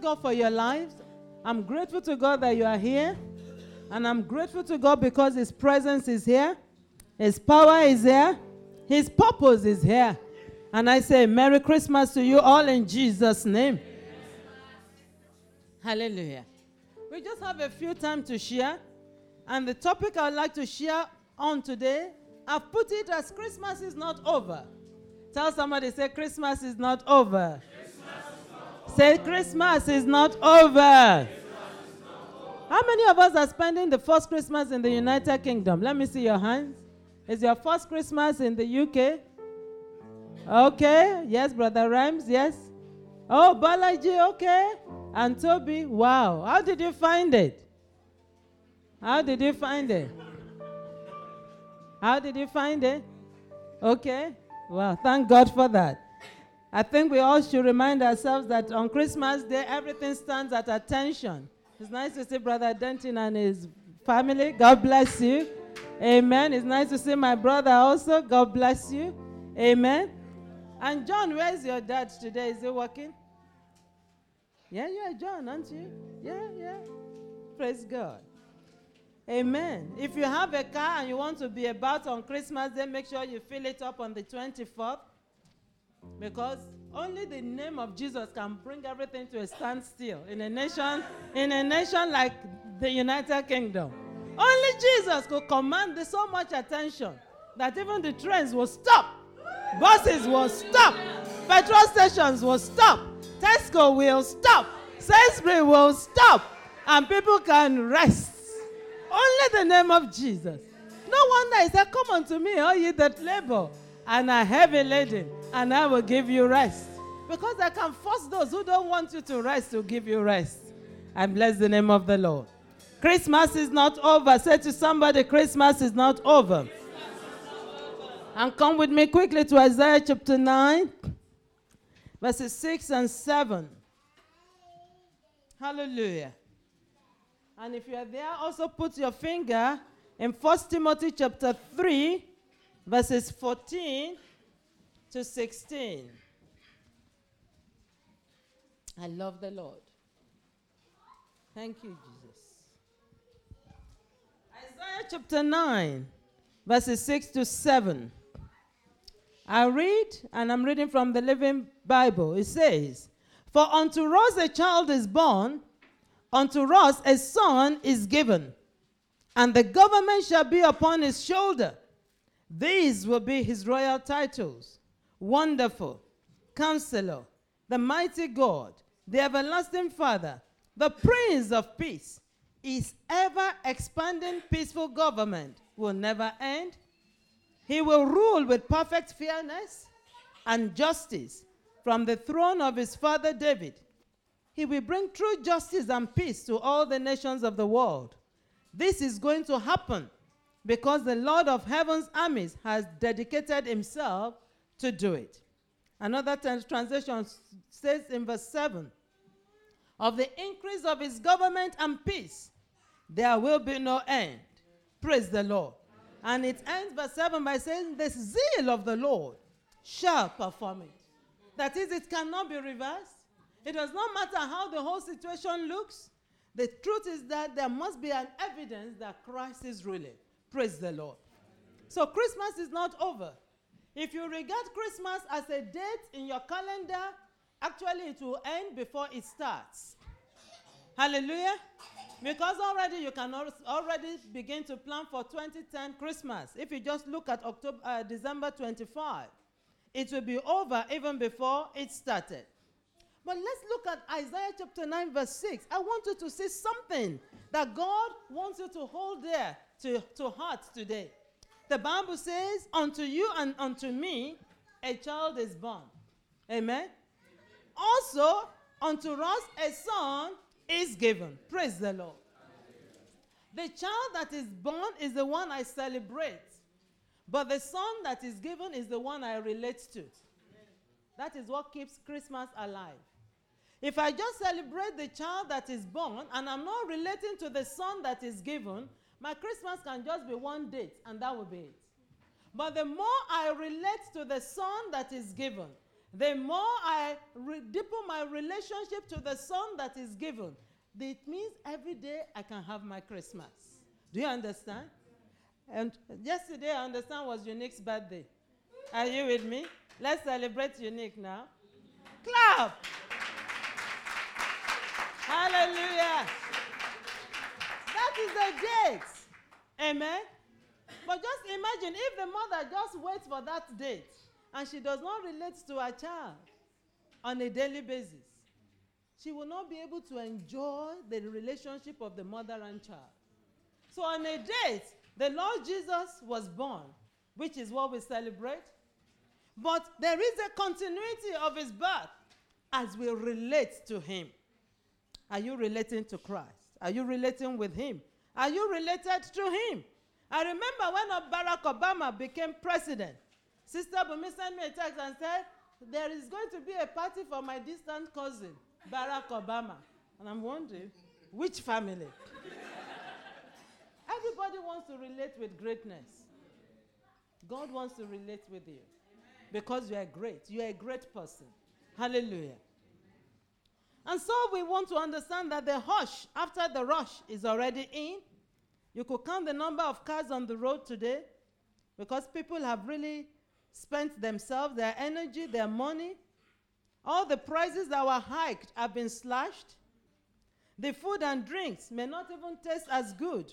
God for your lives. I'm grateful to God that you are here. And I'm grateful to God because His presence is here, His power is here, His purpose is here. And I say, Merry Christmas to you all in Jesus' name. Hallelujah. We just have a few time to share. And the topic I would like to share on today, I've put it as Christmas is not over. Tell somebody, say, Christmas is not over. Christmas is not over. How many of us are spending the first Christmas in the United Kingdom? Let me see your hands. Is your first Christmas in the UK? Okay. Yes, Brother Rhymes. Yes. Oh, Balaji. Okay. And Toby. Wow. How did you find it? How did you find it? How did you find it? Okay. Well, thank God for that. I think we all should remind ourselves that on Christmas Day, everything stands at attention. It's nice to see Brother Denton and his family. God bless you. Amen. It's nice to see my brother also. God bless you. Amen. And John, where's your dad today? Is he working? Yeah, yeah, John, aren't you? Yeah, yeah. Praise God. Amen. If you have a car and you want to be about on Christmas Day, make sure you fill it up on the 24th. Because only the name of Jesus can bring everything to a standstill in a nation, in a nation like the United Kingdom. Only Jesus could command so much attention that even the trains will stop, buses will stop, petrol stations will stop, Tesco will stop, Sainsbury will stop, and people can rest. Only the name of Jesus. No wonder he said, Come unto me, all ye that labor and are heavy laden, and I will give you rest. Because I can force those who don't want you to rest to give you rest. And bless the name of the Lord. Christmas is not over. Say to somebody, Christmas is not over. And come with me quickly to Isaiah chapter 9, verses 6 and 7. Hallelujah. And if you are there, also put your finger in 1 Timothy chapter 3, verses 14 to 16. I love the Lord. Thank you, Jesus. Isaiah chapter 9, verses 6 to 7. I read, and I'm reading from the Living Bible. It says, For unto us a child is born, unto us a son is given, and the government shall be upon his shoulder. These will be his royal titles Wonderful, Counselor, the Mighty God, the Everlasting Father, the Prince of Peace. His ever expanding peaceful government will never end. He will rule with perfect fairness and justice from the throne of his father David. He will bring true justice and peace to all the nations of the world. This is going to happen because the Lord of heaven's armies has dedicated himself to do it. Another translation says in verse 7 of the increase of his government and peace, there will be no end. Praise the Lord. And it ends verse 7 by saying, The zeal of the Lord shall perform it. That is, it cannot be reversed. It does not matter how the whole situation looks. The truth is that there must be an evidence that Christ is ruling. Praise the Lord. So Christmas is not over. If you regard Christmas as a date in your calendar, actually it will end before it starts. Hallelujah. Because already you can already begin to plan for 2010 Christmas. If you just look at October, uh, December 25, it will be over even before it started. But let's look at Isaiah chapter 9, verse 6. I want you to see something that God wants you to hold there to, to heart today. The Bible says, Unto you and unto me a child is born. Amen. Also, unto us a son is given. Praise the Lord. The child that is born is the one I celebrate, but the son that is given is the one I relate to. That is what keeps Christmas alive. If I just celebrate the child that is born and I'm not relating to the son that is given, my Christmas can just be one date and that will be it. But the more I relate to the son that is given, the more I re- deepen my relationship to the Son that is given, it means every day I can have my Christmas. Do you understand? And yesterday, I understand was Unique's birthday. Are you with me? Let's celebrate Unique now. Clap! Hallelujah! That is the date. Amen. But just imagine if the mother just waits for that date and she does not relate to her child on a daily basis, she will not be able to enjoy the relationship of the mother and child. So, on a date, the Lord Jesus was born, which is what we celebrate. But there is a continuity of his birth as we relate to him. Are you relating to Christ? Are you relating with him? Are you related to him? I remember when Barack Obama became president, Sister Bumi sent me a text and said, There is going to be a party for my distant cousin, Barack Obama. And I'm wondering, which family? Everybody wants to relate with greatness. God wants to relate with you because you are great. You are a great person. Hallelujah. And so we want to understand that the hush after the rush is already in. You could count the number of cars on the road today because people have really spent themselves, their energy, their money. All the prices that were hiked have been slashed. The food and drinks may not even taste as good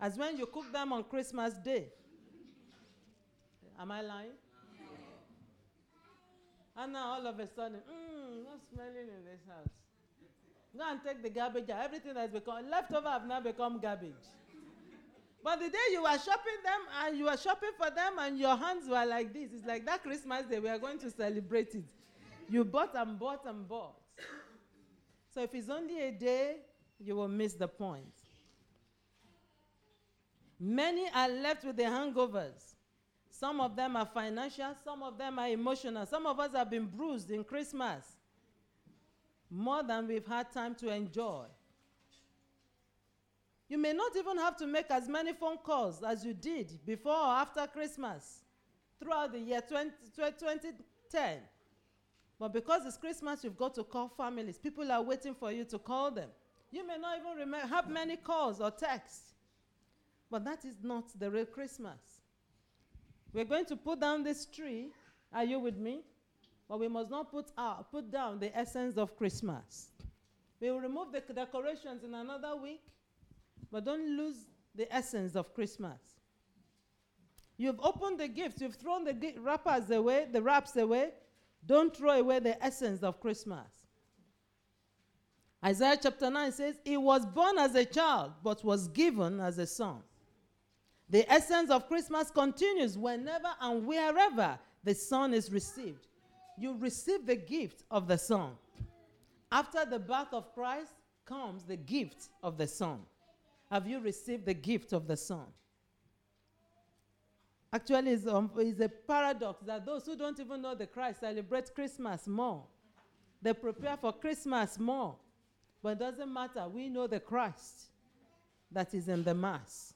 as when you cook them on Christmas Day. Am I lying? And now all of a sudden, mmm, smelling in this house. Go and take the garbage out. Everything that's become leftover have now become garbage. But the day you were shopping them and you were shopping for them and your hands were like this, it's like that Christmas day we are going to celebrate it. You bought and bought and bought. So if it's only a day, you will miss the point. Many are left with the hangovers. Some of them are financial, some of them are emotional. Some of us have been bruised in Christmas more than we've had time to enjoy. You may not even have to make as many phone calls as you did before or after Christmas throughout the year 20, 2010. But because it's Christmas, you've got to call families. People are waiting for you to call them. You may not even have many calls or texts. But that is not the real Christmas. We're going to put down this tree. Are you with me? But we must not put, out, put down the essence of Christmas. We will remove the decorations in another week, but don't lose the essence of Christmas. You've opened the gifts, you've thrown the wrappers away, the wraps away. Don't throw away the essence of Christmas. Isaiah chapter 9 says, He was born as a child, but was given as a son. The essence of Christmas continues whenever and wherever the Son is received. You receive the gift of the Son. After the birth of Christ comes the gift of the Son. Have you received the gift of the Son? Actually, it's, um, it's a paradox that those who don't even know the Christ celebrate Christmas more. They prepare for Christmas more. But it doesn't matter. We know the Christ that is in the Mass.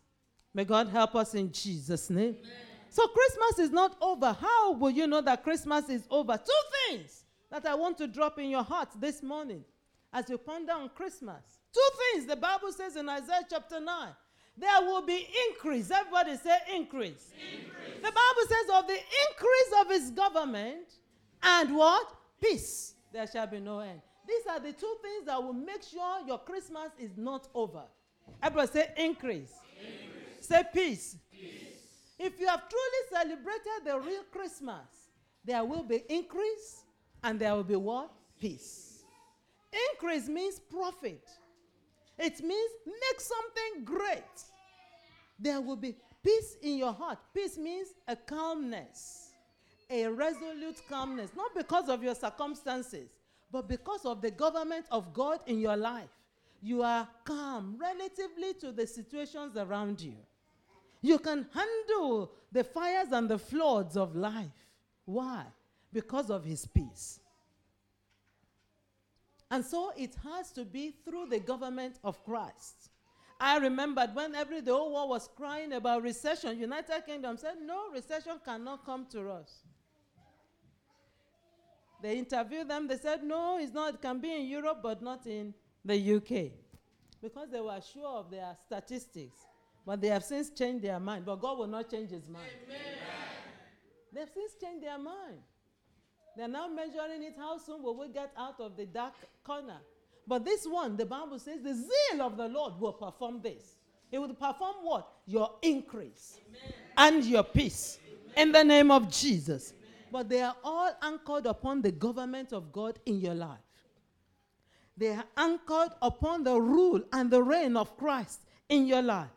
May God help us in Jesus' name. Amen. So, Christmas is not over. How will you know that Christmas is over? Two things that I want to drop in your heart this morning as you ponder on Christmas. Two things the Bible says in Isaiah chapter 9. There will be increase. Everybody say increase. increase. The Bible says of the increase of his government and what? Peace. There shall be no end. These are the two things that will make sure your Christmas is not over. Everybody say increase. increase. Say peace. If you have truly celebrated the real Christmas, there will be increase and there will be what? Peace. Increase means profit. It means make something great. There will be peace in your heart. Peace means a calmness, a resolute calmness, not because of your circumstances, but because of the government of God in your life. You are calm relatively to the situations around you. You can handle the fires and the floods of life. Why? Because of his peace. And so it has to be through the government of Christ. I remembered when every the whole world was crying about recession, United Kingdom said, No, recession cannot come to us. They interviewed them. They said, no, it's not. It can be in Europe, but not in the UK. Because they were sure of their statistics. But they have since changed their mind. But God will not change his mind. Amen. They've since changed their mind. They're now measuring it. How soon will we get out of the dark corner? But this one, the Bible says, the zeal of the Lord will perform this. It will perform what? Your increase Amen. and your peace. Amen. In the name of Jesus. Amen. But they are all anchored upon the government of God in your life. They are anchored upon the rule and the reign of Christ in your life.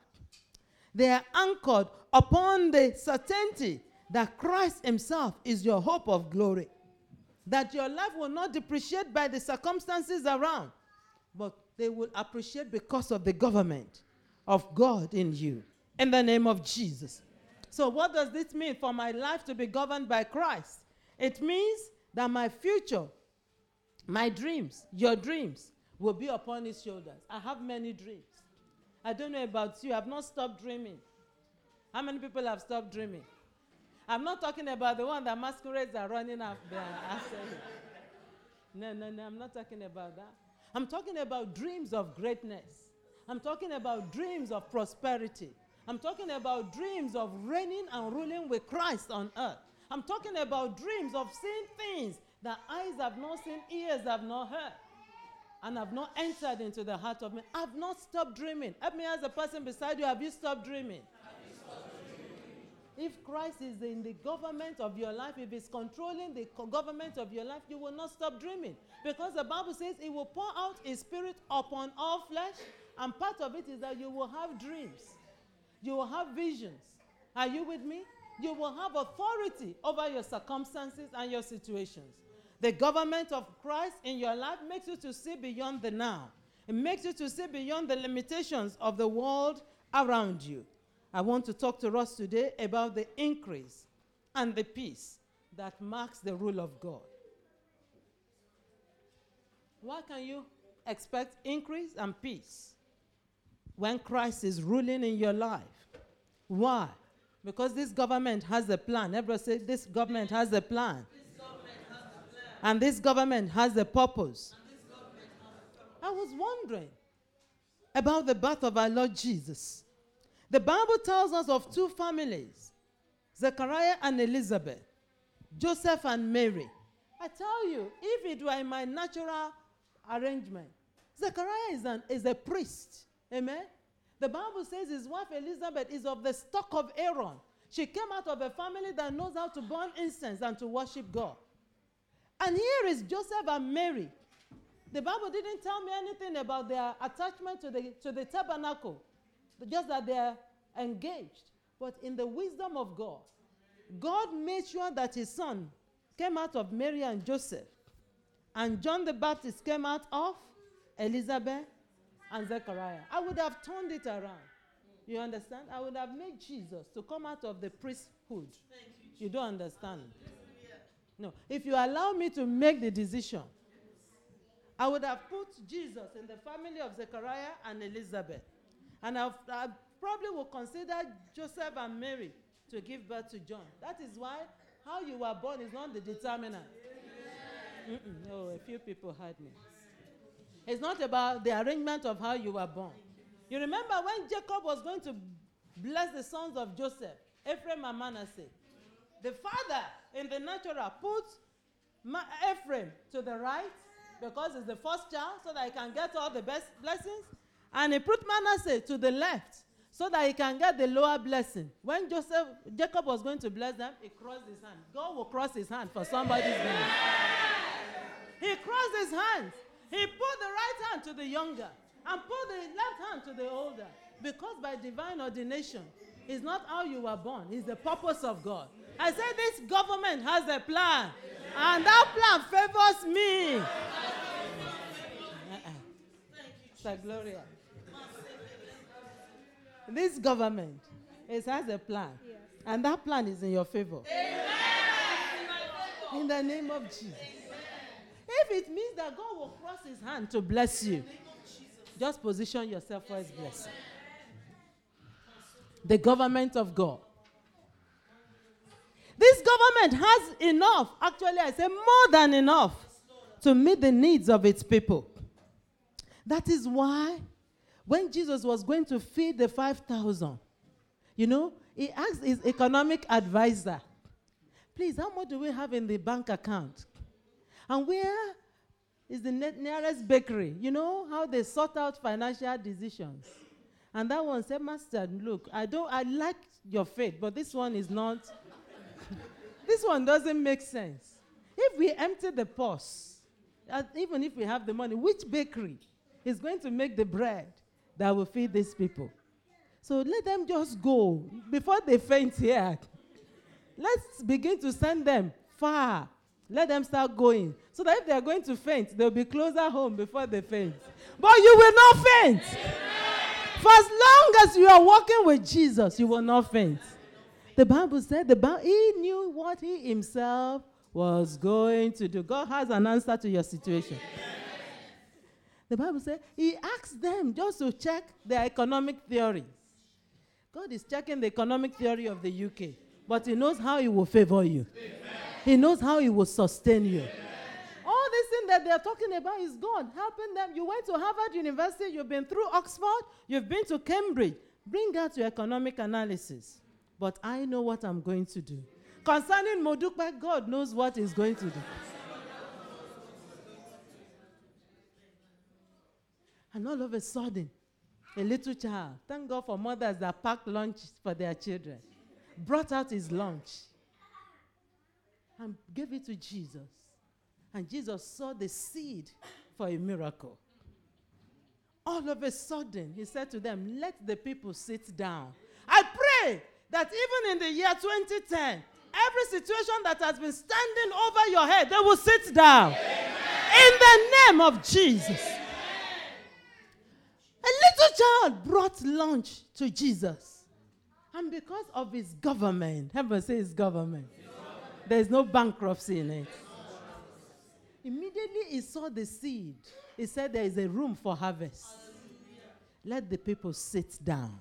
They are anchored upon the certainty that Christ Himself is your hope of glory. That your life will not depreciate by the circumstances around, but they will appreciate because of the government of God in you. In the name of Jesus. So, what does this mean for my life to be governed by Christ? It means that my future, my dreams, your dreams, will be upon his shoulders. I have many dreams. I don't know about you, I've not stopped dreaming. How many people have stopped dreaming? I'm not talking about the one that masquerades are running after. no, no, no, I'm not talking about that. I'm talking about dreams of greatness. I'm talking about dreams of prosperity. I'm talking about dreams of reigning and ruling with Christ on earth. I'm talking about dreams of seeing things that eyes have not seen, ears have not heard, and have not entered into the heart of me. I've not stopped dreaming. Help me ask the person beside you, have you stopped dreaming? If Christ is in the government of your life, if He's controlling the government of your life, you will not stop dreaming. Because the Bible says He will pour out His Spirit upon all flesh, and part of it is that you will have dreams, you will have visions. Are you with me? You will have authority over your circumstances and your situations. The government of Christ in your life makes you to see beyond the now. It makes you to see beyond the limitations of the world around you. I want to talk to us today about the increase and the peace that marks the rule of God. Why can you expect increase and peace when Christ is ruling in your life? Why? Because this government has a plan. Everybody say, This government has a plan. And this government has a purpose. I was wondering about the birth of our Lord Jesus. The Bible tells us of two families Zechariah and Elizabeth, Joseph and Mary. I tell you, if it were in my natural arrangement, Zechariah is, an, is a priest. Amen? The Bible says his wife Elizabeth is of the stock of Aaron. She came out of a family that knows how to burn incense and to worship God. And here is Joseph and Mary. The Bible didn't tell me anything about their attachment to the, to the tabernacle just that they're engaged. But in the wisdom of God, God made sure that his son came out of Mary and Joseph. And John the Baptist came out of Elizabeth and Zechariah. I would have turned it around. You understand? I would have made Jesus to come out of the priesthood. You, you, don't understand. No. If you allow me to make the decision, I would have put Jesus in the family of Zechariah and Elizabeth. And I've, I probably would consider Joseph and Mary to give birth to John. That is why how you were born is not the determinant. No, oh, a few people heard me. It's not about the arrangement of how you were born. You remember when Jacob was going to bless the sons of Joseph, Ephraim and Manasseh, the father in the natural put Ma- Ephraim to the right because it's the first child so that he can get all the best blessings. And he put Manasseh to the left so that he can get the lower blessing. When Joseph, Jacob was going to bless them, he crossed his hand. God will cross his hand for somebody's name. He crossed his hands. He put the right hand to the younger and put the left hand to the older. Because by divine ordination, it's not how you were born, it's the purpose of God. I said this government has a plan, and that plan favors me. Uh-uh. Sir Gloria this government it has a plan. And that plan is in your favor. In the name of Jesus. If it means that God will cross his hand to bless you, just position yourself for his blessing. The government of God. This government has enough, actually, I say more than enough, to meet the needs of its people. That is why when Jesus was going to feed the 5,000, you know, he asked his economic advisor, please, how much do we have in the bank account? And where is the nearest bakery? You know how they sort out financial decisions. And that one said, Master, look, I don't I like your faith, but this one is not this one doesn't make sense. If we empty the purse, even if we have the money, which bakery is going to make the bread that will feed these people? So let them just go before they faint here. Let's begin to send them far. Let them start going. So that if they are going to faint, they'll be closer home before they faint. But you will not faint. For as long as you are walking with Jesus, you will not faint. The Bible said the Bible, he knew what he himself was going to do. God has an answer to your situation. The Bible said he asked them just to check their economic theory. God is checking the economic theory of the UK, but he knows how he will favor you. He knows how he will sustain you. Amen. All this thing that they're talking about is God helping them. You went to Harvard University, you've been through Oxford, you've been to Cambridge. Bring out your economic analysis but I know what I'm going to do. Concerning Modupe, God knows what He's going to do. And all of a sudden, a little child, thank God for mothers that packed lunch for their children, brought out his lunch and gave it to Jesus. And Jesus saw the seed for a miracle. All of a sudden, he said to them, Let the people sit down. I pray that even in the year 2010, every situation that has been standing over your head, they will sit down. Amen. In the name of Jesus. Amen. A little child brought lunch to Jesus. And because of his government, heaven say his government, there's no bankruptcy in it. Immediately he saw the seed. He said, There is a room for harvest. Let the people sit down.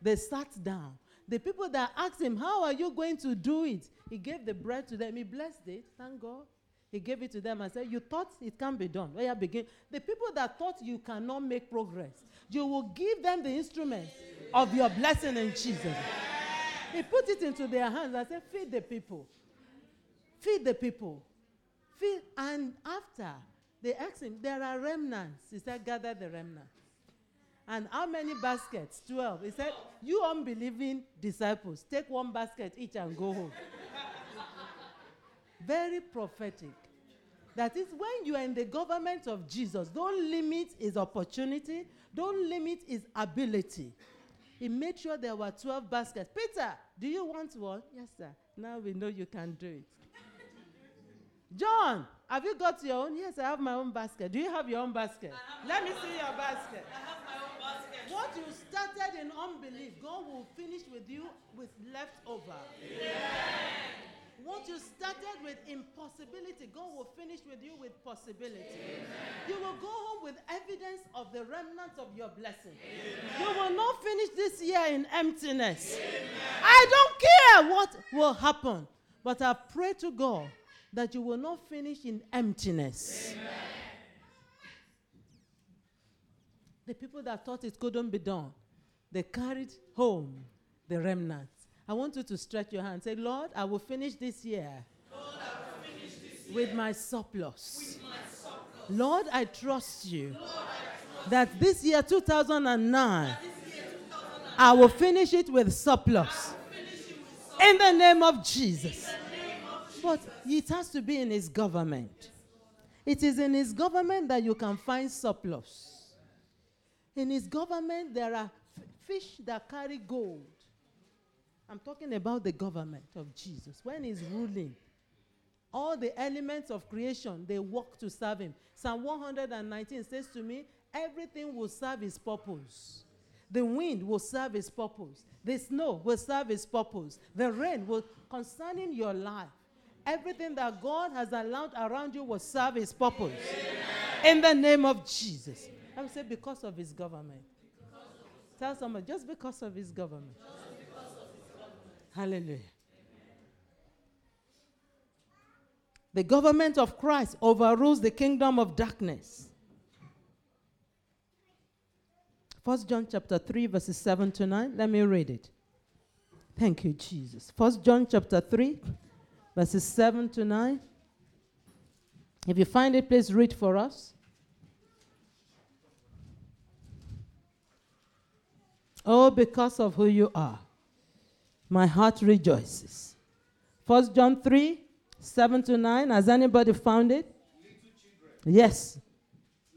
They sat down. The people that asked him, How are you going to do it? He gave the bread to them. He blessed it. Thank God. He gave it to them and said, You thought it can be done. Where you begin. The people that thought you cannot make progress, you will give them the instrument of your blessing in Jesus. He put it into their hands and said, Feed the people. Feed the people. And after they asked him, There are remnants. He said, Gather the remnants. And how many baskets? 12. He said, You unbelieving disciples, take one basket each and go home. Very prophetic. That is when you are in the government of Jesus, don't limit his opportunity, don't limit his ability. He made sure there were 12 baskets. Peter, do you want one? Yes, sir. Now we know you can do it. John, have you got your own? Yes, I have my own basket. Do you have your own basket? Let me see your basket. I have my own basket. What you started in unbelief, God will finish with you with leftover. Amen. What you started with impossibility, God will finish with you with possibility. Amen. You will go home with evidence of the remnants of your blessing. Amen. You will not finish this year in emptiness. I don't care what will happen, but I pray to God that you will not finish in emptiness. Amen. The people that thought it couldn't be done, they carried home the remnants. I want you to stretch your hand. Say, Lord, I will finish this year, Lord, finish this year with, my surplus. with my surplus. Lord, I trust you Lord, I trust that this year 2009, this year 2009 I will finish it with surplus. It with surplus. In the name of Jesus. But it has to be in his government. It is in his government that you can find surplus. In his government, there are f- fish that carry gold. I'm talking about the government of Jesus. When he's ruling, all the elements of creation, they work to serve him. Psalm 119 says to me, everything will serve his purpose. The wind will serve his purpose. The snow will serve his purpose. The rain will, concerning your life, everything that God has allowed around you will serve his purpose. Amen. In the name of Jesus. I would say because of his government. Of Tell someone, just because of his government. Of his government. Hallelujah. Amen. The government of Christ overrules the kingdom of darkness. First John chapter 3, verses 7 to 9. Let me read it. Thank you, Jesus. First John chapter 3, verses 7 to 9. If you find it, please read for us. Oh, because of who you are, my heart rejoices. First John 3, 7 to 9. Has anybody found it? Yes.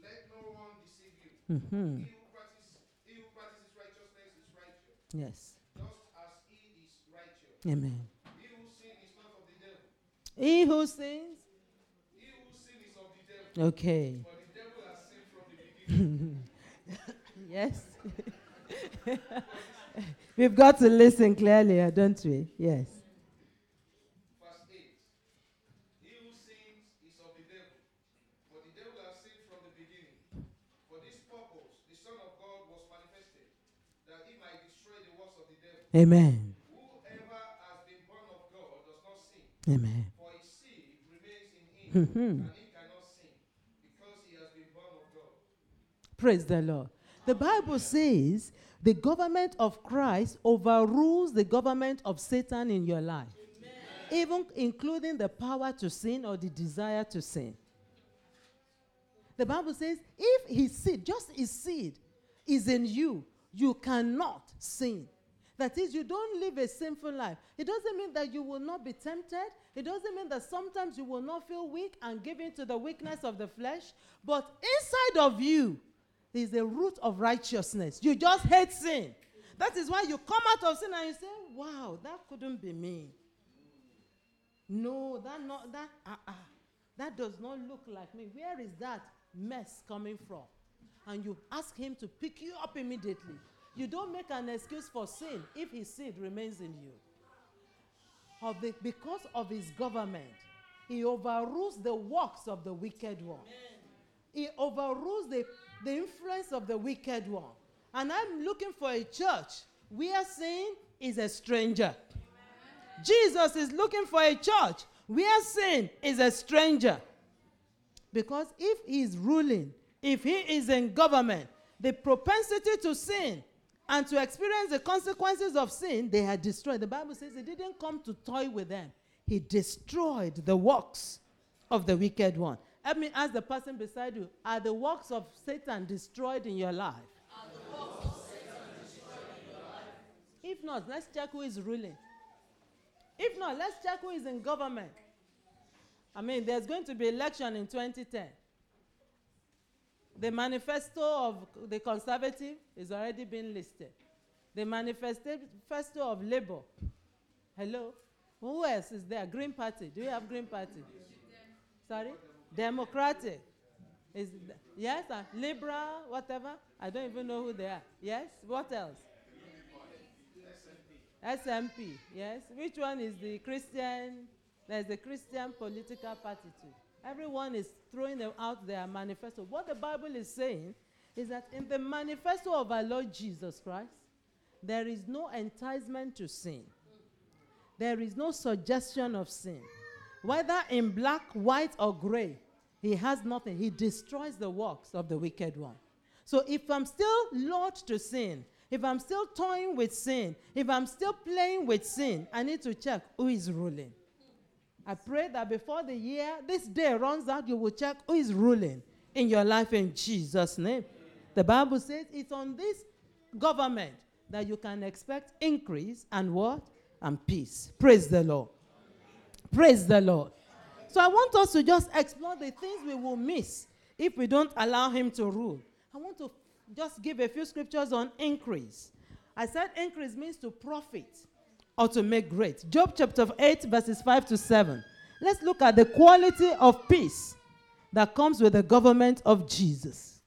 Let no one deceive you. Mm-hmm. He, who practices, he who practices righteousness is righteous, Yes. just as he is righteous. Amen. He who sins is not of the devil. He who sins. He who sins is of the devil. Okay. For the devil has sinned from the beginning. Yes. We've got to listen clearly, uh, don't we? Yes. Verse 8. He who sins is of the devil. For the devil has sinned from the beginning. For this purpose, the Son of God was manifested, that he might destroy the works of the devil. Amen. Whoever has been born of God does not sin, Amen. God. Praise the Lord. The Bible says the government of Christ overrules the government of Satan in your life, even including the power to sin or the desire to sin. The Bible says if his seed, just his seed, is in you, you cannot sin. That is, you don't live a sinful life. It doesn't mean that you will not be tempted. It doesn't mean that sometimes you will not feel weak and give in to the weakness of the flesh. But inside of you is a root of righteousness. You just hate sin. That is why you come out of sin and you say, Wow, that couldn't be me. No, that not that uh-uh. that does not look like me. Where is that mess coming from? And you ask him to pick you up immediately. You don't make an excuse for sin if his seed remains in you. Of the, because of his government, he overrules the works of the wicked one. He overrules the, the influence of the wicked one. And I'm looking for a church where sin is a stranger. Jesus is looking for a church where sin is a stranger. Because if he is ruling, if he is in government, the propensity to sin and to experience the consequences of sin, they had destroyed. The Bible says he didn't come to toy with them, he destroyed the works of the wicked one. Let me ask the person beside you Are the works of Satan destroyed in your life? If not, let's check who is ruling. If not, let's check who is in government. I mean, there's going to be election in 2010. The manifesto of the conservative is already been listed. The manifesto of Labour. Hello? Who else is there? Green Party. Do you have Green Party? Sorry? Democratic. Is th- yes, uh, Liberal, whatever. I don't even know who they are. Yes? What else? SNP. Yes. Which one is the Christian? There's a Christian political party too. Everyone is throwing them out their manifesto. What the Bible is saying is that in the manifesto of our Lord Jesus Christ, there is no enticement to sin. There is no suggestion of sin. Whether in black, white, or gray, he has nothing. He destroys the works of the wicked one. So if I'm still lured to sin, if I'm still toying with sin, if I'm still playing with sin, I need to check who is ruling. I pray that before the year, this day runs out, you will check who is ruling in your life in Jesus' name. The Bible says it's on this government that you can expect increase and what? And peace. Praise the Lord. Praise the Lord. So I want us to just explore the things we will miss if we don't allow Him to rule. I want to just give a few scriptures on increase. I said increase means to profit or to make great. Job chapter 8, verses 5 to 7. Let's look at the quality of peace that comes with the government of Jesus.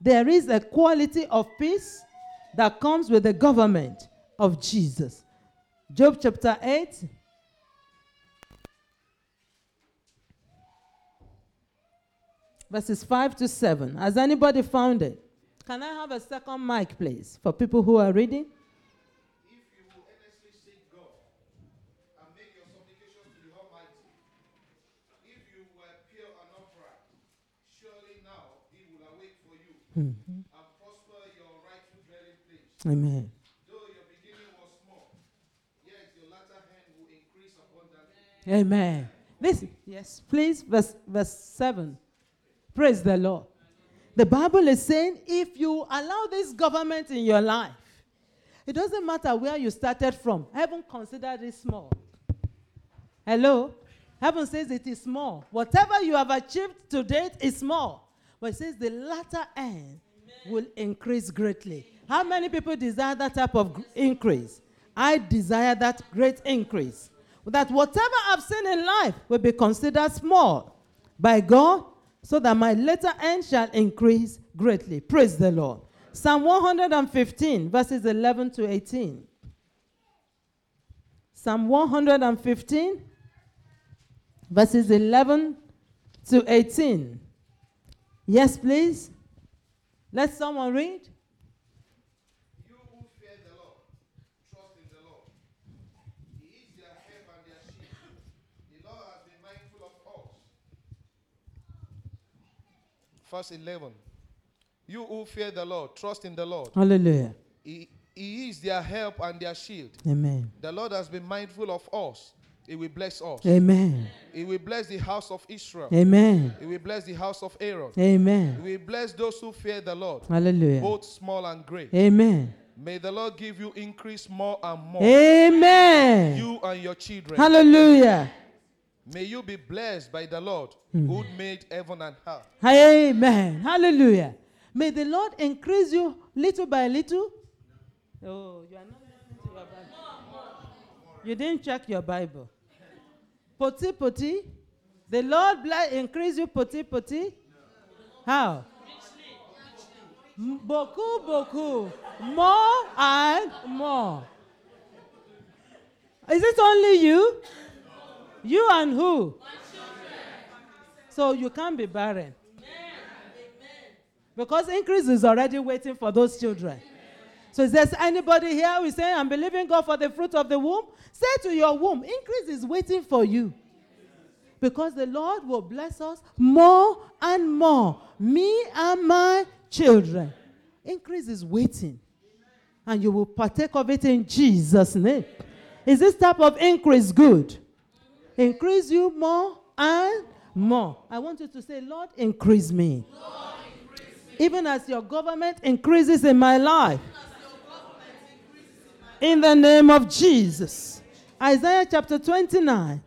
There is a quality of peace that comes with the government of Jesus. Job chapter 8. Verses 5 to 7. Has anybody found it? Can I have a second mic, please, for people who are reading? If you will earnestly seek God and make your supplications to the Almighty, Amen. Though your beginning was small, yet your latter hand will increase abundantly. Amen. This, yes, please, verse, verse 7. Praise the Lord. The Bible is saying if you allow this government in your life, it doesn't matter where you started from, heaven considers it small. Hello? Heaven says it is small. Whatever you have achieved to date is small. But it says the latter end will increase greatly. How many people desire that type of increase? I desire that great increase. That whatever I've seen in life will be considered small by God, so that my latter end shall increase greatly. Praise the Lord. Psalm 115, verses 11 to 18. Psalm 115, verses 11 to 18. Yes, please. Let someone read. You who fear the Lord, trust in the Lord. He is their help and their shield. The Lord has been mindful of us. Verse 11. You who fear the Lord, trust in the Lord. Hallelujah. He, he is their help and their shield. Amen. The Lord has been mindful of us. He will bless us. Amen. He will bless the house of Israel. Amen. He will bless the house of Aaron. Amen. He will bless those who fear the Lord, Hallelujah. both small and great. Amen. May the Lord give you increase more and more. Amen. You and your children. Hallelujah. May you be blessed by the Lord hmm. who made heaven and earth. Amen. Hallelujah. May the Lord increase you little by little. Oh, you are not listening to your Bible. You didn't check your Bible. Poti poti. The Lord bless increase you poti poti. How? Beaucoup, beaucoup. More and more. Is it only you? You and who? So you can't be barren. Because increase is already waiting for those children. So is there anybody here who is saying, I'm believing God for the fruit of the womb? Say to your womb, increase is waiting for you. Because the Lord will bless us more and more. Me and my children. Increase is waiting. And you will partake of it in Jesus' name. Is this type of increase good? Increase you more and more. I want you to say, Lord, increase me. Even as your government increases in my life. In the name of Jesus. Isaiah chapter 29,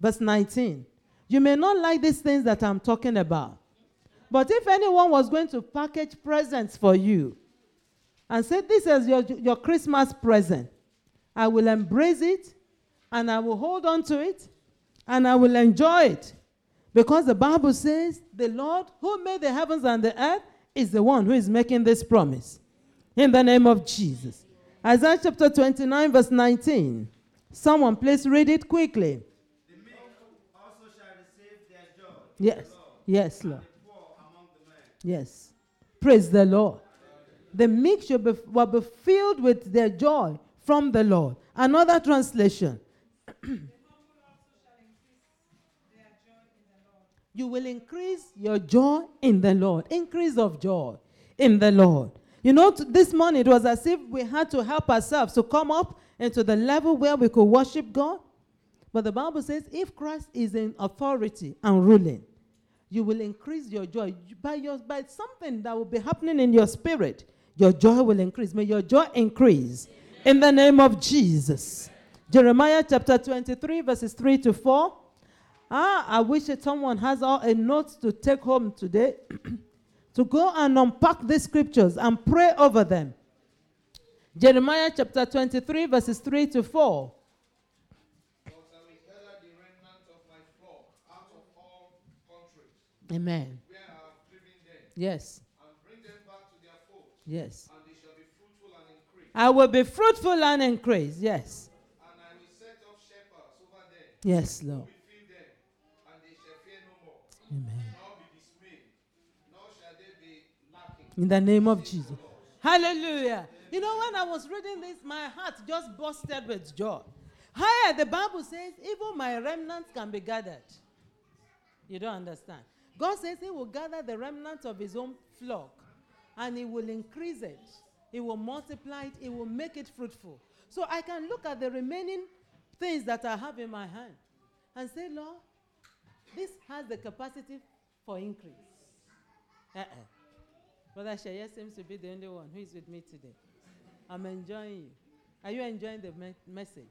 verse 19. You may not like these things that I'm talking about. But if anyone was going to package presents for you and say, This is your, your Christmas present, I will embrace it and I will hold on to it and I will enjoy it. Because the Bible says, The Lord who made the heavens and the earth is the one who is making this promise. In the name of Jesus. Isaiah chapter 29, verse 19. Someone please read it quickly. The meek also shall receive their joy. Yes. Yes, Lord. The poor among the men. Yes. Praise the Lord. The meek shall be, will be filled with their joy from the Lord. Another translation. you will increase your joy in the Lord. Increase of joy in the Lord. You know, t- this morning it was as if we had to help ourselves to come up into the level where we could worship God. But the Bible says if Christ is in authority and ruling, you will increase your joy by your by something that will be happening in your spirit. Your joy will increase. May your joy increase in the name of Jesus. Jeremiah chapter 23, verses 3 to 4. Ah, I wish that someone has all a note to take home today to go and unpack these scriptures and pray over them. Jeremiah chapter 23, verses 3 to 4. But I will gather the remnant of my flock out of all countries Amen. where I have driven them, Yes, and bring them back to their fold, yes. and they shall be fruitful and increase. I will be fruitful and increase. Yes, they Lord. Amen. In the name of Jesus. Hallelujah. You know, when I was reading this, my heart just busted with joy. Higher, the Bible says, even my remnants can be gathered. You don't understand. God says He will gather the remnants of His own flock and He will increase it He will multiply it, He will make it fruitful. So I can look at the remaining things that I have in my hand and say, Lord, this has the capacity for increase. Uh-uh. Brother Shaya seems to be the only one who is with me today. I'm enjoying you. Are you enjoying the me- message?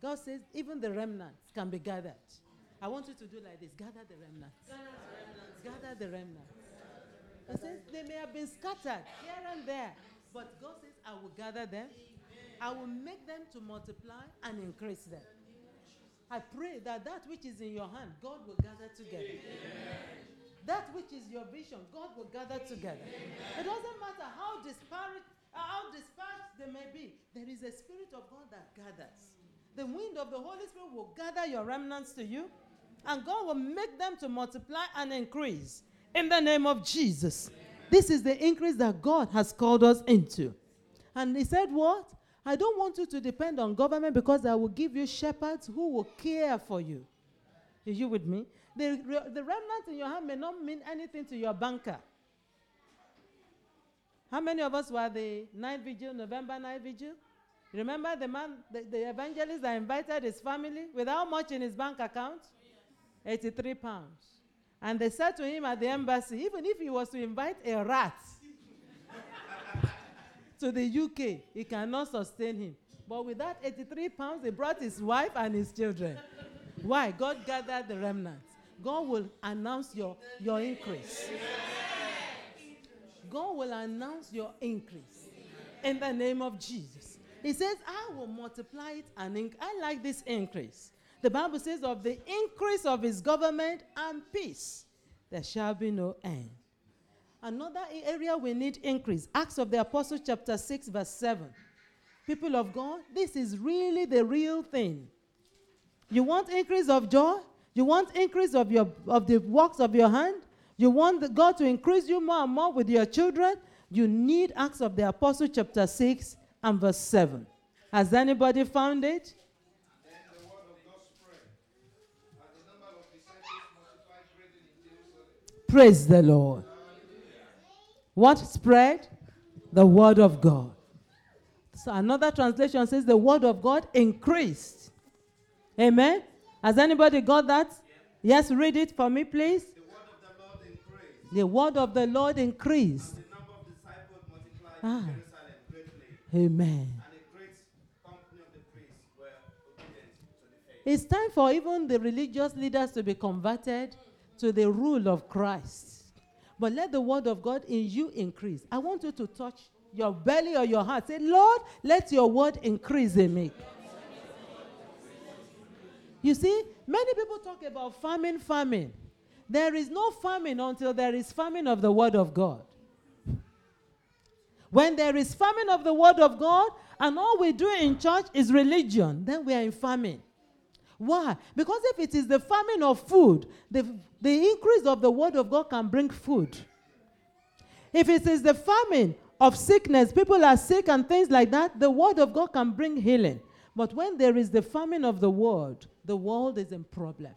God says even the remnants can be gathered. I want you to do like this gather the remnants. Gather the remnants. He says they may have been scattered here and there, but God says, I will gather them. I will make them to multiply and increase them. I pray that that which is in your hand, God will gather together. That which is your vision, God will gather together. It doesn't matter how disparate, how dispersed they may be. There is a spirit of God that gathers. The wind of the Holy Spirit will gather your remnants to you, and God will make them to multiply and increase in the name of Jesus. This is the increase that God has called us into. And He said, What? I don't want you to depend on government because I will give you shepherds who will care for you. Are you with me? The, the remnant in your hand may not mean anything to your banker. How many of us were the night vigil, November night vigil? Remember the man, the, the evangelist that invited his family with how much in his bank account? 83 pounds. And they said to him at the embassy, even if he was to invite a rat to the UK, he cannot sustain him. But with that 83 pounds, he brought his wife and his children. Why? God gathered the remnants. God will announce your, your increase. God will announce your increase in the name of Jesus. He says, I will multiply it and inc- I like this increase. The Bible says, of the increase of his government and peace, there shall be no end. Another area we need increase. Acts of the Apostles, chapter 6, verse 7. People of God, this is really the real thing. You want increase of joy? You want increase of your of the works of your hand? You want God to increase you more and more with your children? You need Acts of the Apostle chapter 6 and verse 7. Has anybody found it? Praise the Lord. What spread? The word of God. So another translation says the word of God increased. Amen. Has anybody got that? Yes, read it for me, please. The word of the Lord increased. The word of the Lord increased. The number of disciples multiplied Ah. in Jerusalem greatly. Amen. And a great company of the priests were obedient to the faith. It's time for even the religious leaders to be converted to the rule of Christ. But let the word of God in you increase. I want you to touch your belly or your heart. Say, Lord, let your word increase in me. You see, many people talk about famine, famine. There is no famine until there is famine of the word of God. When there is famine of the word of God, and all we do in church is religion, then we are in famine. Why? Because if it is the famine of food, the, the increase of the word of God can bring food. If it is the famine of sickness, people are sick and things like that, the word of God can bring healing. But when there is the famine of the word, the world is in problem.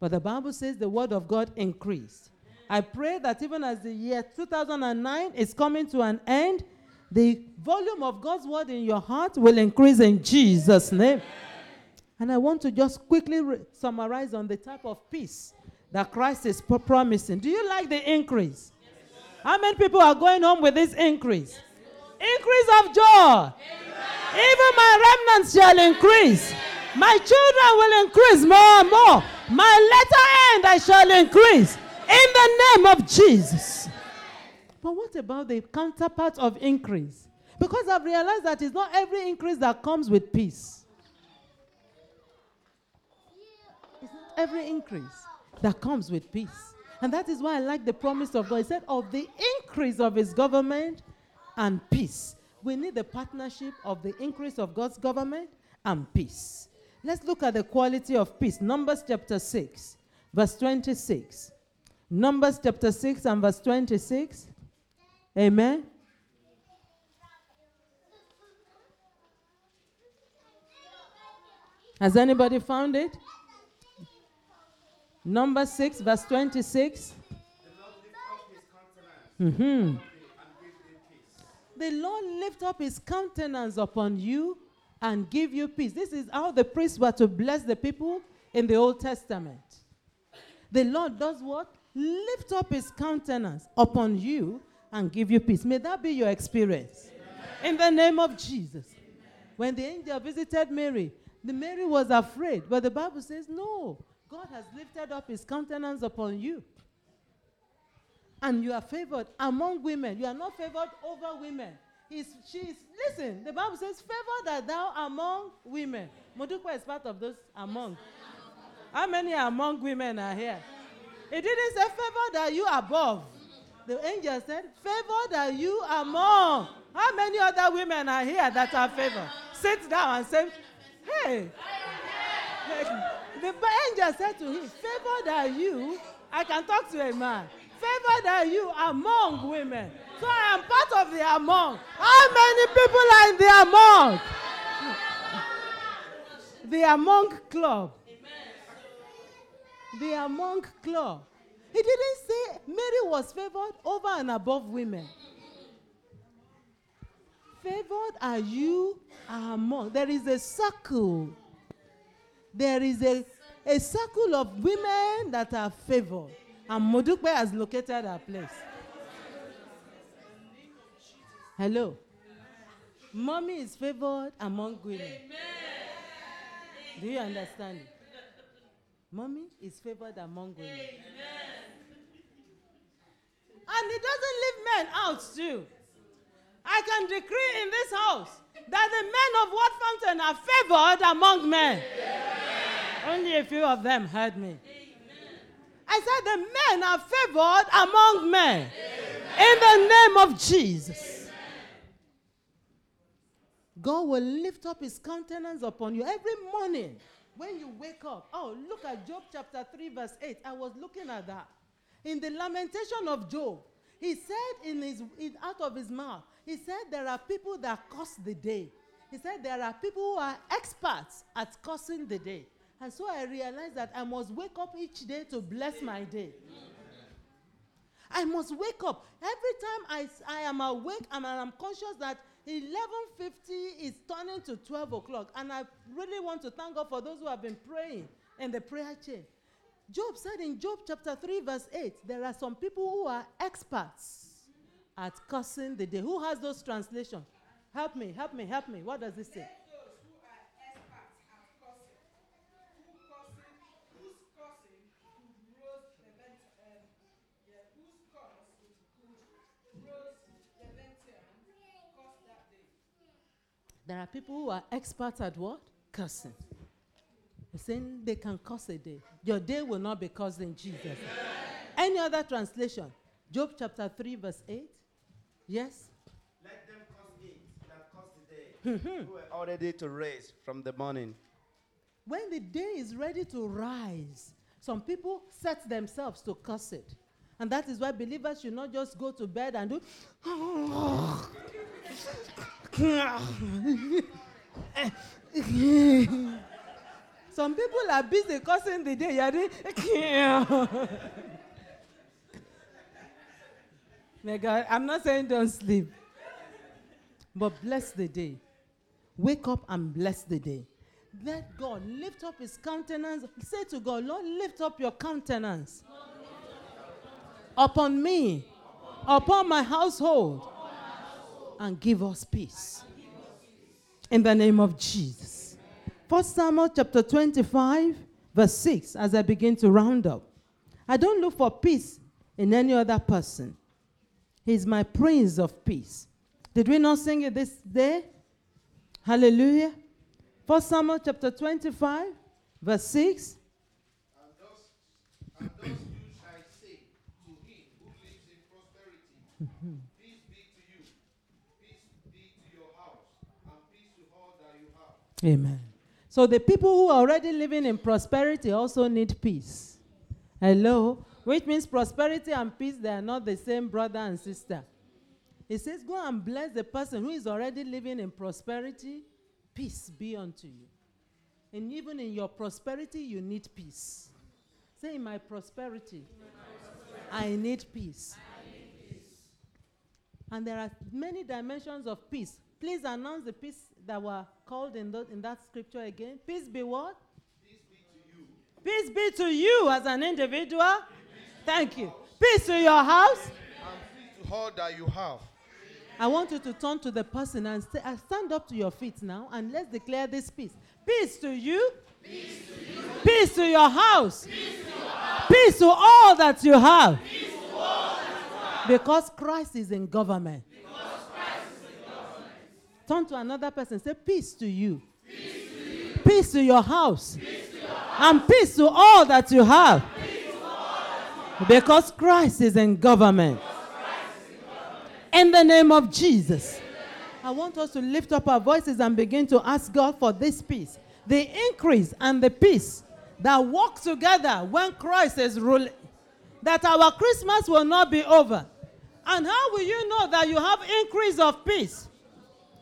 But the Bible says the word of God increased. I pray that even as the year 2009 is coming to an end, the volume of God's word in your heart will increase in Jesus' name. And I want to just quickly re- summarize on the type of peace that Christ is pro- promising. Do you like the increase? How many people are going home with this increase? Increase of joy. Even my remnants shall increase. My children will increase more and more. My latter end I shall increase. In the name of Jesus. But what about the counterpart of increase? Because I've realized that it's not every increase that comes with peace. It's not every increase that comes with peace. And that is why I like the promise of God. He said, of the increase of his government and peace. We need the partnership of the increase of God's government and peace. Let's look at the quality of peace. Numbers chapter 6, verse 26. Numbers chapter 6 and verse 26. Amen. Has anybody found it? Number 6, verse 26. The Lord lift up his countenance hmm and give them peace. the Lord lift up his countenance upon you and give you peace. This is how the priests were to bless the people in the Old Testament. The Lord does what? Lift up his countenance upon you and give you peace. May that be your experience. In the name of Jesus. When the angel visited Mary, the Mary was afraid, but the Bible says, No, God has lifted up his countenance upon you. And you are favored among women. You are not favored over women. He's, she's, listen, the Bible says, Favored are thou among women. Modukwa is part of those among. How many among women are here? It didn't say, Favored are you above. The angel said, Favored are you are among. How many other women are here that are favored? Sit down and say, Hey. The angel said to him, Favored are you. I can talk to a man. Favored are you among women. So I am part of the among. How many people are in the among? The among club. The among club. He didn't say Mary was favored over and above women. Favored are you among. There is a circle. There is a, a circle of women that are favored. And Modukwe has located her place. Hello. Mommy is favored among women. Do you understand it? Mommy is favored among women. And he doesn't leave men out too. I can decree in this house that the men of What Fountain are favored among men. Only a few of them heard me. I said the men are favored among men. In the name of Jesus. God will lift up his countenance upon you every morning when you wake up. Oh, look at Job chapter 3, verse 8. I was looking at that. In the lamentation of Job, he said in his in, out of his mouth, he said there are people that curse the day. He said there are people who are experts at cursing the day. And so I realized that I must wake up each day to bless my day. I must wake up. Every time I, I am awake and I'm conscious that 11.50 is turning to 12 o'clock. And I really want to thank God for those who have been praying in the prayer chain. Job said in Job chapter 3, verse 8, there are some people who are experts at cursing the day. Who has those translations? Help me, help me, help me. What does it say? Let those who are experts at cursing, who cursing, whose cursing could rose prevent, um, yeah, whose curse could rose Leviathan curse that day. There are people who are experts at what? Cursing. They're saying they can curse a day. Your day will not be cursed in Jesus. Any other translation? Job chapter 3, verse 8. Yes? Let them curse it that curse the day. Hmm, hmm. who were already to raise from the morning. When the day is ready to rise, some people set themselves to curse it. And that is why believers should not just go to bed and do. Some people are busy cursing the day. God, I'm not saying don't sleep, but bless the day. Wake up and bless the day. Let God lift up his countenance. Say to God, Lord, lift up your countenance upon me, upon my household, and give us peace. In the name of Jesus. First Samuel chapter 25, verse 6, as I begin to round up. I don't look for peace in any other person. He's my prince of peace. Did we not sing it this day? Hallelujah. First Samuel chapter 25, verse 6. And thus, and thus you shall say to him who lives in prosperity, Peace be to you, peace be to your house, and peace to all that you have. Amen. So the people who are already living in prosperity also need peace. Hello? Which means prosperity and peace, they are not the same brother and sister. He says, Go and bless the person who is already living in prosperity. Peace be unto you. And even in your prosperity, you need peace. Say, In my prosperity, I need peace. And there are many dimensions of peace. Please announce the peace that were called in, tho- in that scripture again. Peace be what? Peace be to you Peace be to you as an individual. Thank you. Peace to your house. And peace to all that you have. I want you to turn to the person and st- stand up to your feet now and let's declare this peace. Peace to you. Peace to, your house. Peace to, all that you have. Because Christ is in government. Turn to another person. Say peace to you. Peace to, your house. And peace to all that you have. Because Christ is in government. In the name of Jesus. I want us to lift up our voices and begin to ask God for this peace. The increase and the peace that work together when Christ is ruling. That our Christmas will not be over. And how will you know that you have increase of peace?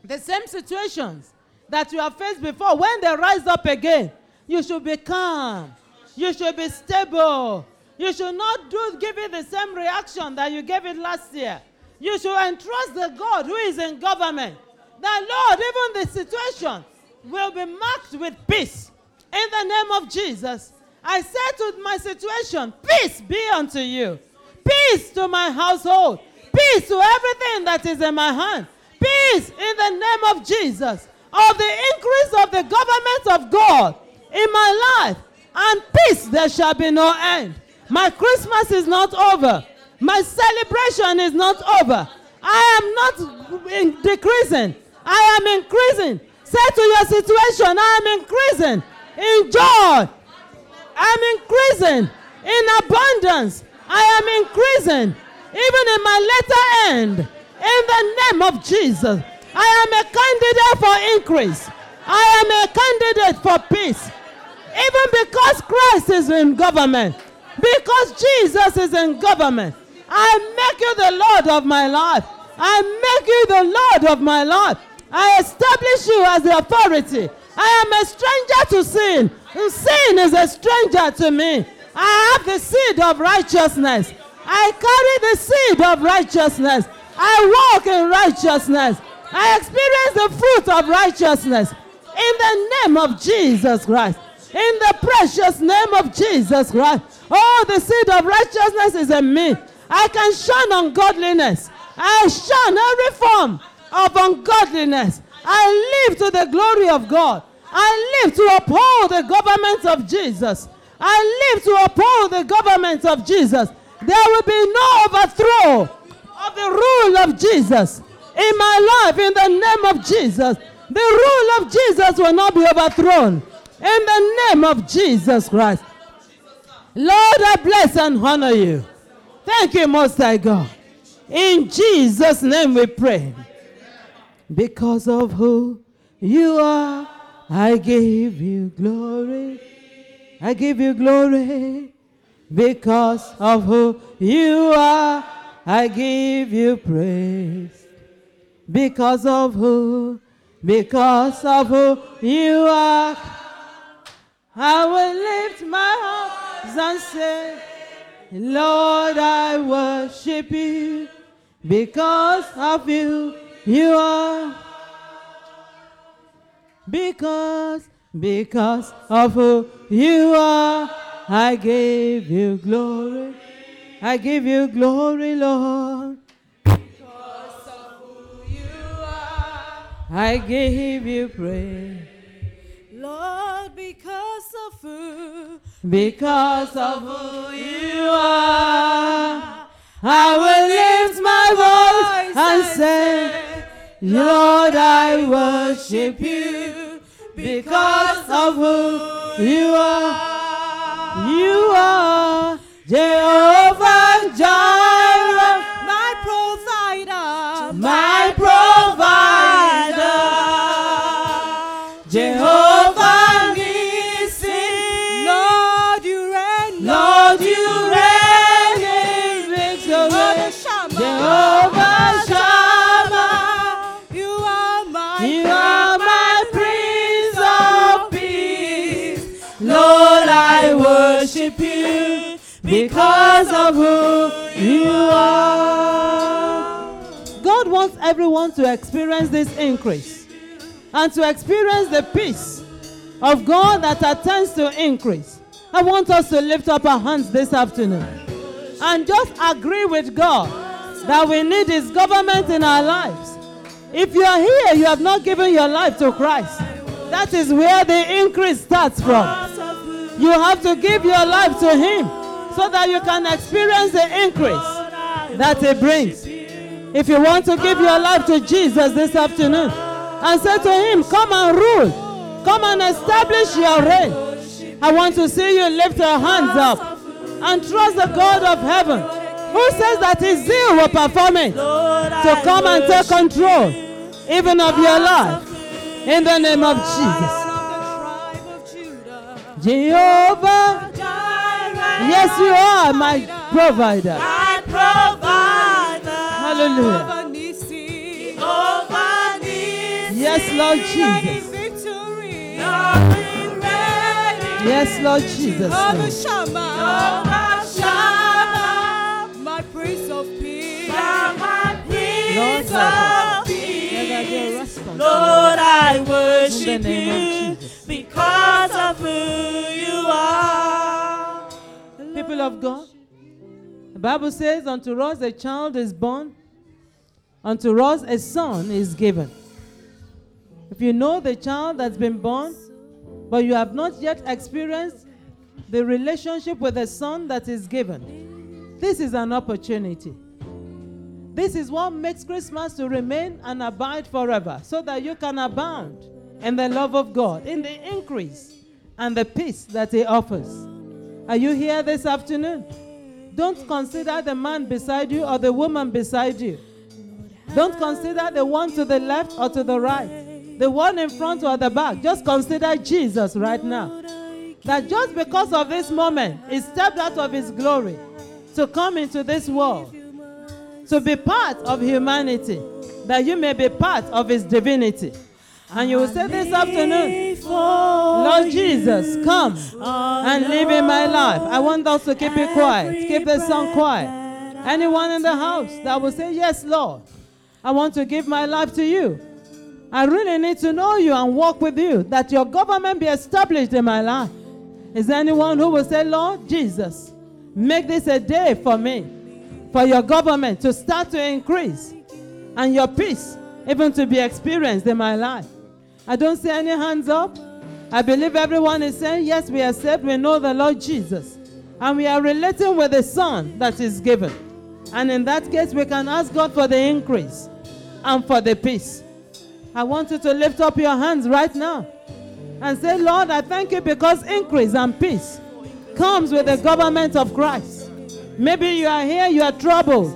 The same situations that you have faced before, when they rise up again, you should be calm. You should be stable. You should not do give it the same reaction that you gave it last year. You should entrust the God who is in government. That Lord, even the situation will be marked with peace. In the name of Jesus, I say to my situation, peace be unto you. Peace to my household. Peace to everything that is in my hand. Peace in the name of Jesus. Of the increase of the government of God in my life. And peace there shall be no end. My Christmas is not over. My celebration is not over. I am not in- decreasing. I am increasing. Say to your situation, I am increasing in joy. I'm increasing in abundance. I am increasing even in my latter end. In the name of Jesus, I am a candidate for increase. I am a candidate for peace. Even because Christ is in government, because Jesus is in government, I make you the Lord of my life. I make you the Lord of my life. I establish you as the authority. I am a stranger to sin. Sin is a stranger to me. I have the seed of righteousness. I carry the seed of righteousness. I walk in righteousness. I experience the fruit of righteousness. In the name of Jesus Christ. In the precious name of Jesus Christ. Oh, the seed of righteousness is in me. I can shun ungodliness. I shun every form of ungodliness. I live to the glory of God. I live to uphold the government of Jesus. I live to uphold the government of Jesus. There will be no overthrow of the rule of Jesus in my life in the name of Jesus. The rule of Jesus will not be overthrown in the name of Jesus Christ. Lord, I bless and honor you. Thank you, Most High God. In Jesus' name we pray. Because of who you are, I give you glory. I give you glory. Because of who you are, I give you praise. Because of who, because of who you are, I will lift my hands and say, Lord, I worship you because of you. You are because because of who you are. I give you glory. I give you glory, Lord. Because of who you are, I give you praise Lord, because of who because of who you are. I will lift my voice and say, Lord, I worship you because of who you are. You are Jehovah because of who you are. God wants everyone to experience this increase and to experience the peace of God that attends to increase. I want us to lift up our hands this afternoon and just agree with God that we need His government in our lives. If you are here, you have not given your life to Christ. That is where the increase starts from. You have to give your life to Him so that you can experience the increase that He brings. If you want to give your life to Jesus this afternoon and say to Him, Come and rule, come and establish your reign. I want to see you lift your hands up and trust the God of heaven who says that His zeal will perform it to come and take control even of your life in the name of Jesus. Jehovah, yes, you are my provider. My provider. Hallelujah. Jehovah Nissi. Yes, Lord Jesus. Victory. Nothing ready. Yes, Lord Jesus. Jehovah Shammah. Jehovah Shammah. My Prince of Peace. My Lord, Prince of Peace. Let there be a response. Lord, I In worship you because of who you are. People of God, the Bible says, Unto us a child is born, unto us a son is given. If you know the child that's been born, but you have not yet experienced the relationship with the son that is given, this is an opportunity. This is what makes Christmas to remain and abide forever, so that you can abound in the love of God, in the increase and the peace that He offers. Are you here this afternoon? Don't consider the man beside you or the woman beside you. Don't consider the one to the left or to the right, the one in front or the back. Just consider Jesus right now. That just because of this moment, He stepped out of His glory to come into this world, to be part of humanity, that you may be part of His divinity. And you will say this afternoon, Lord Jesus, come and live in my life. I want us to keep it quiet. Keep the song quiet. Anyone in the house that will say, Yes, Lord, I want to give my life to you. I really need to know you and walk with you, that your government be established in my life. Is there anyone who will say, Lord Jesus, make this a day for me, for your government to start to increase and your peace even to be experienced in my life? I don't see any hands up. I believe everyone is saying, Yes, we are saved. We know the Lord Jesus. And we are relating with the Son that is given. And in that case, we can ask God for the increase and for the peace. I want you to lift up your hands right now and say, Lord, I thank you because increase and peace comes with the government of Christ. Maybe you are here, you are troubled.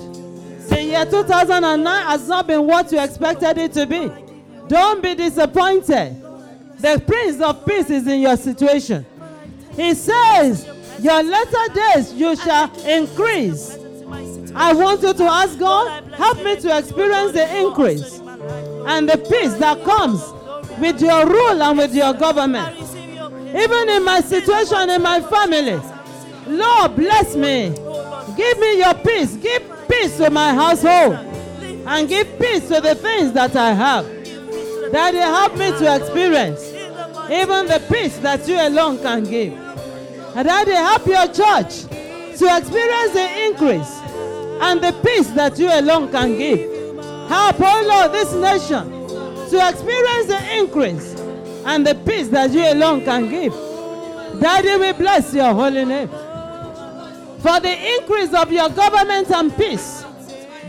The year 2009 has not been what you expected it to be. Don't be disappointed. The Prince of Peace is in your situation. He says, Your latter days you shall increase. I want you to ask God, help me to experience the increase and the peace that comes with your rule and with your government. Even in my situation in my family, Lord, bless me. Give me your peace. Give peace to my household. And give peace to the things that I have. Daddy, help me to experience even the peace that you alone can give. And that Daddy, help your church to experience the increase and the peace that you alone can give. Help, oh Lord, this nation to experience the increase and the peace that you alone can give. Daddy, we bless your holy name. For the increase of your government and peace,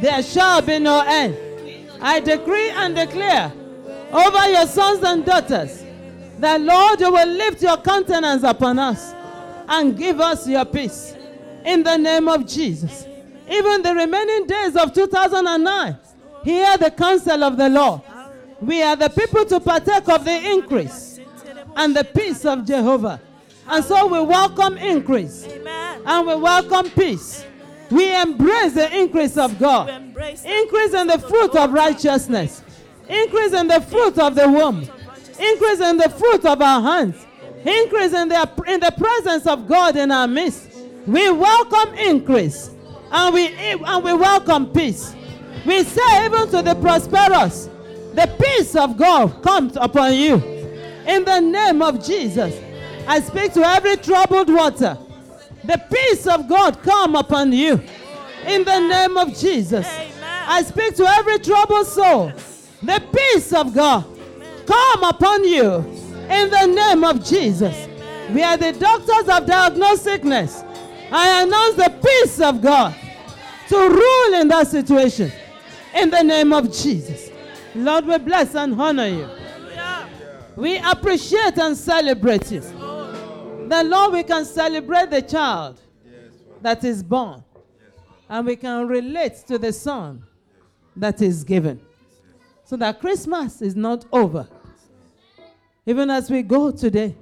there shall be no end. I decree and declare over your sons and daughters that, Lord, you will lift your countenance upon us and give us your peace. In the name of Jesus. Even the remaining days of 2009, hear the counsel of the Lord. We are the people to partake of the increase and the peace of Jehovah. And so we welcome increase and we welcome peace. We embrace the increase of God, increase in the fruit of righteousness, increase in the fruit of the womb, increase in the fruit of our hands, increase in the, in the presence of God in our midst. We welcome increase and we, and we welcome peace. We say, even to the prosperous, the peace of God comes upon you. In the name of Jesus, I speak to every troubled water. The peace of God come upon you. In the name of Jesus, I speak to every troubled soul. The peace of God come upon you. In the name of Jesus. We are the doctors of diagnosed sickness. I announce the peace of God to rule in that situation. In the name of Jesus. Lord, we bless and honor you. We appreciate and celebrate you. The Lord, we can celebrate the child that is born. And we can relate to the son that is given. So that Christmas is not over. Even as we go today,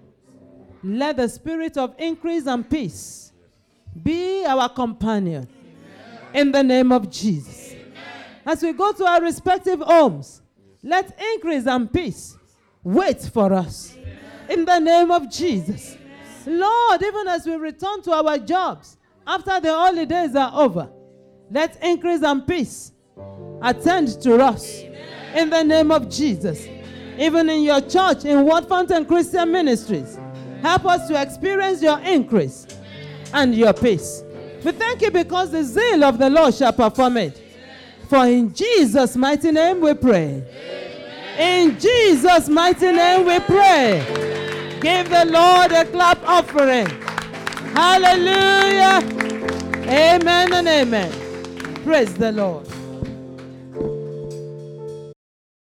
let the spirit of increase and peace be our companion. In the name of Jesus. As we go to our respective homes, let increase and peace wait for us. In the name of Jesus. Lord, even as we return to our jobs after the holidays are over, let increase and peace attend to us. In the name of Jesus. Even in your church, in Word Fountain Christian Ministries, help us to experience your increase and your peace. We thank you because the zeal of the Lord shall perform it. For in Jesus' mighty name we pray. In Jesus' mighty name we pray. Give the Lord a clap offering. Hallelujah. Amen and amen. Praise the Lord.